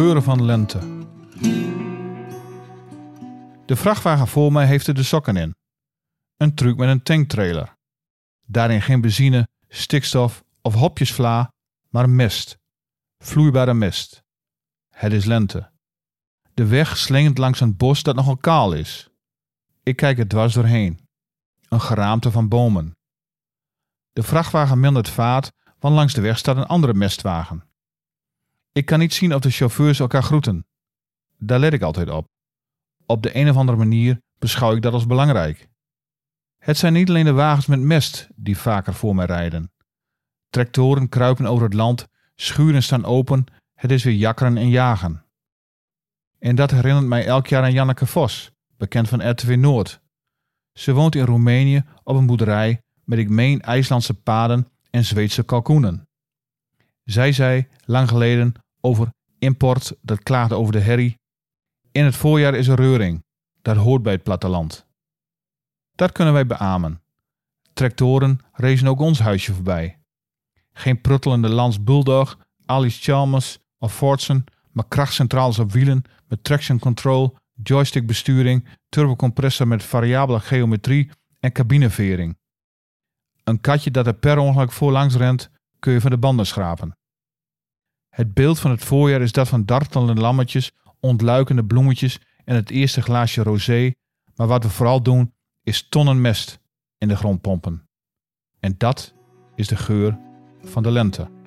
geuren van lente. De vrachtwagen voor mij heeft er de sokken in. Een truck met een tanktrailer. Daarin geen benzine, stikstof of hopjesvla, maar mist. Vloeibare mist. Het is lente. De weg slingert langs een bos dat nogal kaal is. Ik kijk er dwars doorheen. Een geraamte van bomen. De vrachtwagen mindert vaart, want langs de weg staat een andere mestwagen. Ik kan niet zien of de chauffeurs elkaar groeten. Daar let ik altijd op. Op de een of andere manier beschouw ik dat als belangrijk. Het zijn niet alleen de wagens met mest die vaker voor mij rijden. Tractoren kruipen over het land, schuren staan open, het is weer jakkeren en jagen. En dat herinnert mij elk jaar aan Janneke Vos, bekend van RTW Noord. Ze woont in Roemenië op een boerderij met ik meen IJslandse paden en Zweedse kalkoenen. Zij zei lang geleden over import dat klaagde over de herrie. In het voorjaar is er reuring. Dat hoort bij het platteland. Dat kunnen wij beamen. Tractoren rezen ook ons huisje voorbij. Geen pruttelende Lans Bulldog, Alice Chalmers of Fordson, maar krachtcentrales op wielen met traction control, joystickbesturing, turbocompressor met variabele geometrie en cabinevering. Een katje dat er per ongeluk voorlangs rent, kun je van de banden schrapen. Het beeld van het voorjaar is dat van dartelende lammetjes, ontluikende bloemetjes en het eerste glaasje rosé, maar wat we vooral doen is tonnen mest in de grond pompen. En dat is de geur van de lente.